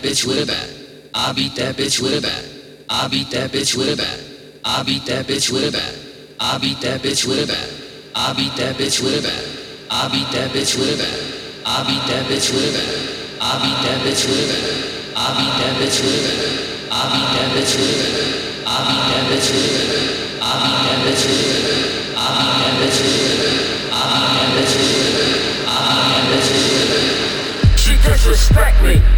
bitch with a bat. I beat that bitch with a bat. I beat that bitch with a bat. I beat that bitch with a bat. I beat that bitch with a bat. I beat that bitch with a bat. I beat that bitch with a bat. I beat that bitch with a bat. I beat that bitch with a bat. I beat that bitch with a bat. I beat that bitch with a bat. I beat that bitch with a bat. I beat that bitch with a bat. I beat that bitch with a bat. I beat that bitch with a bat. She disrespect me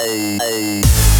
oh, oh.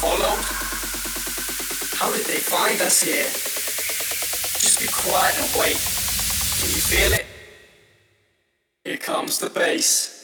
followed? How did they find us here? Just be quiet and wait. Can you feel it? Here comes the bass.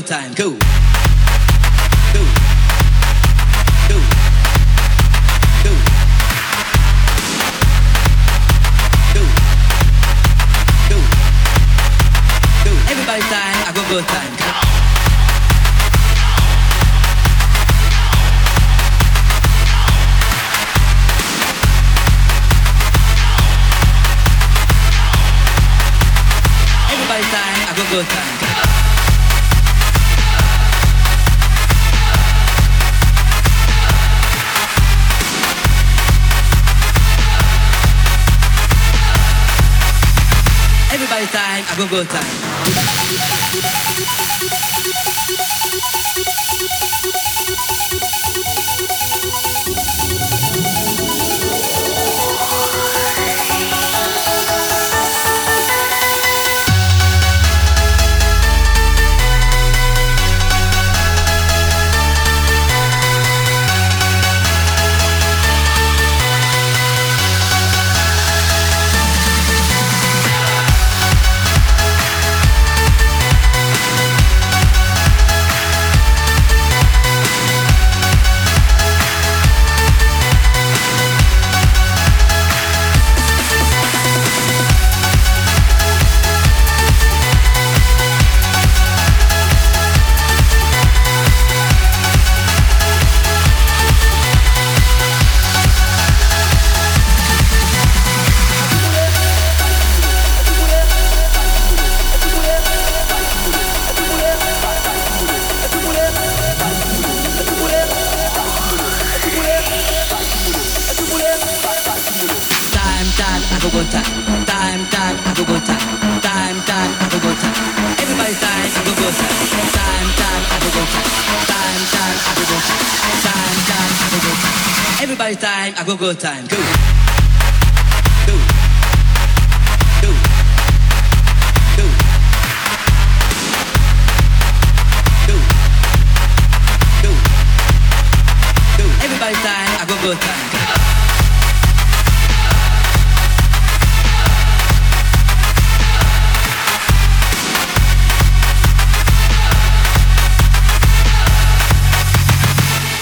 time. no go time. Go. Go. Go. Go. Go. Go. Go. Time, I go go time.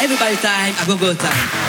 Everybody's time, I go go time.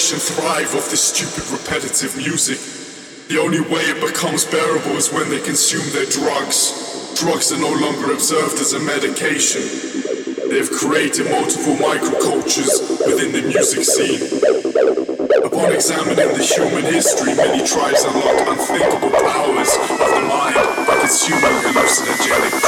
Generation thrive off this stupid repetitive music. The only way it becomes bearable is when they consume their drugs. Drugs are no longer observed as a medication. They've created multiple microcultures within the music scene. Upon examining the human history, many tribes unlocked unthinkable powers of the mind by consuming hallucinogenic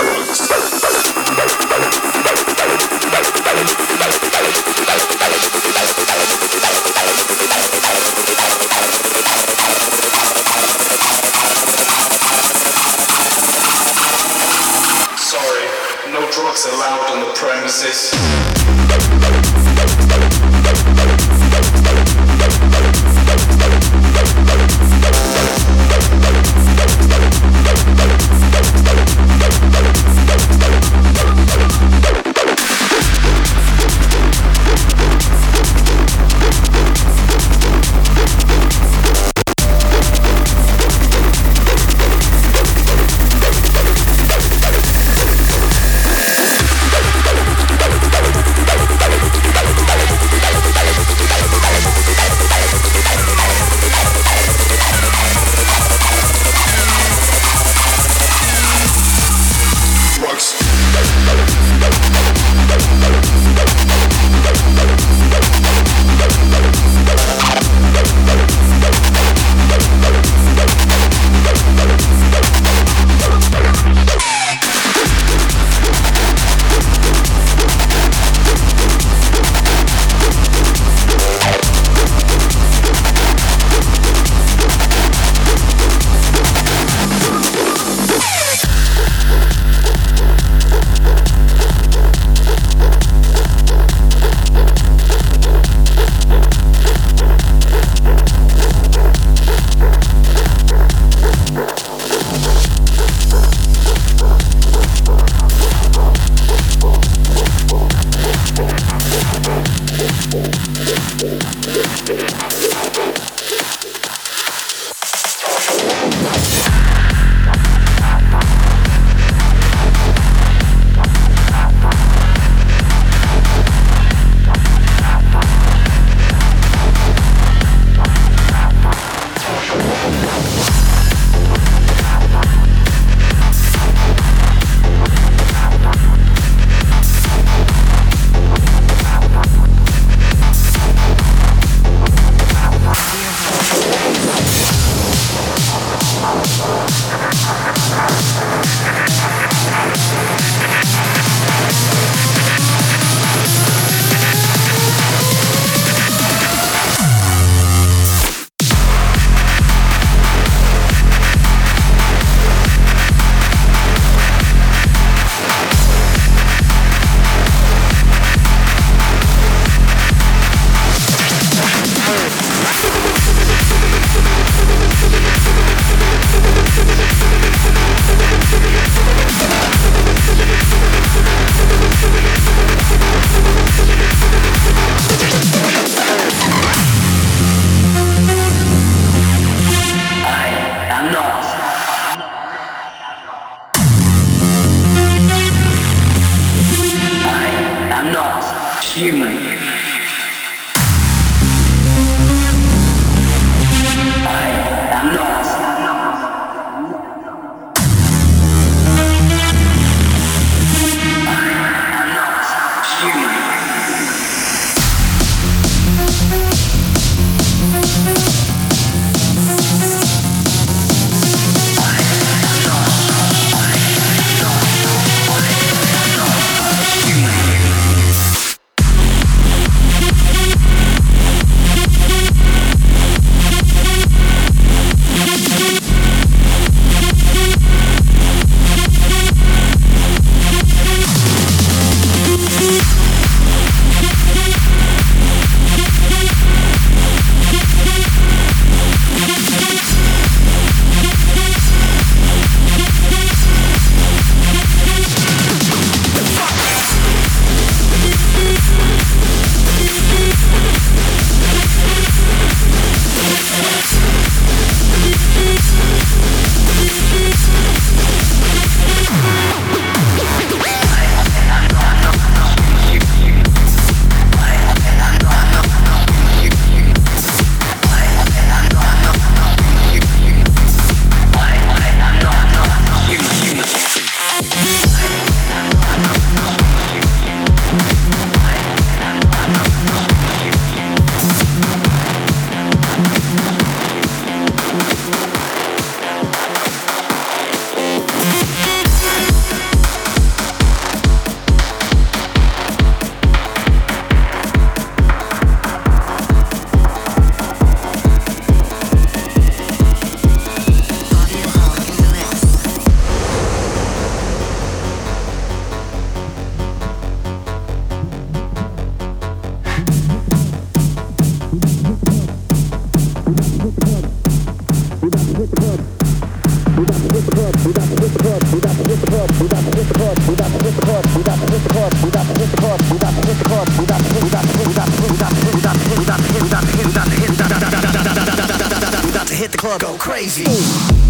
Sorry, no drugs allowed on the premises. club go crazy.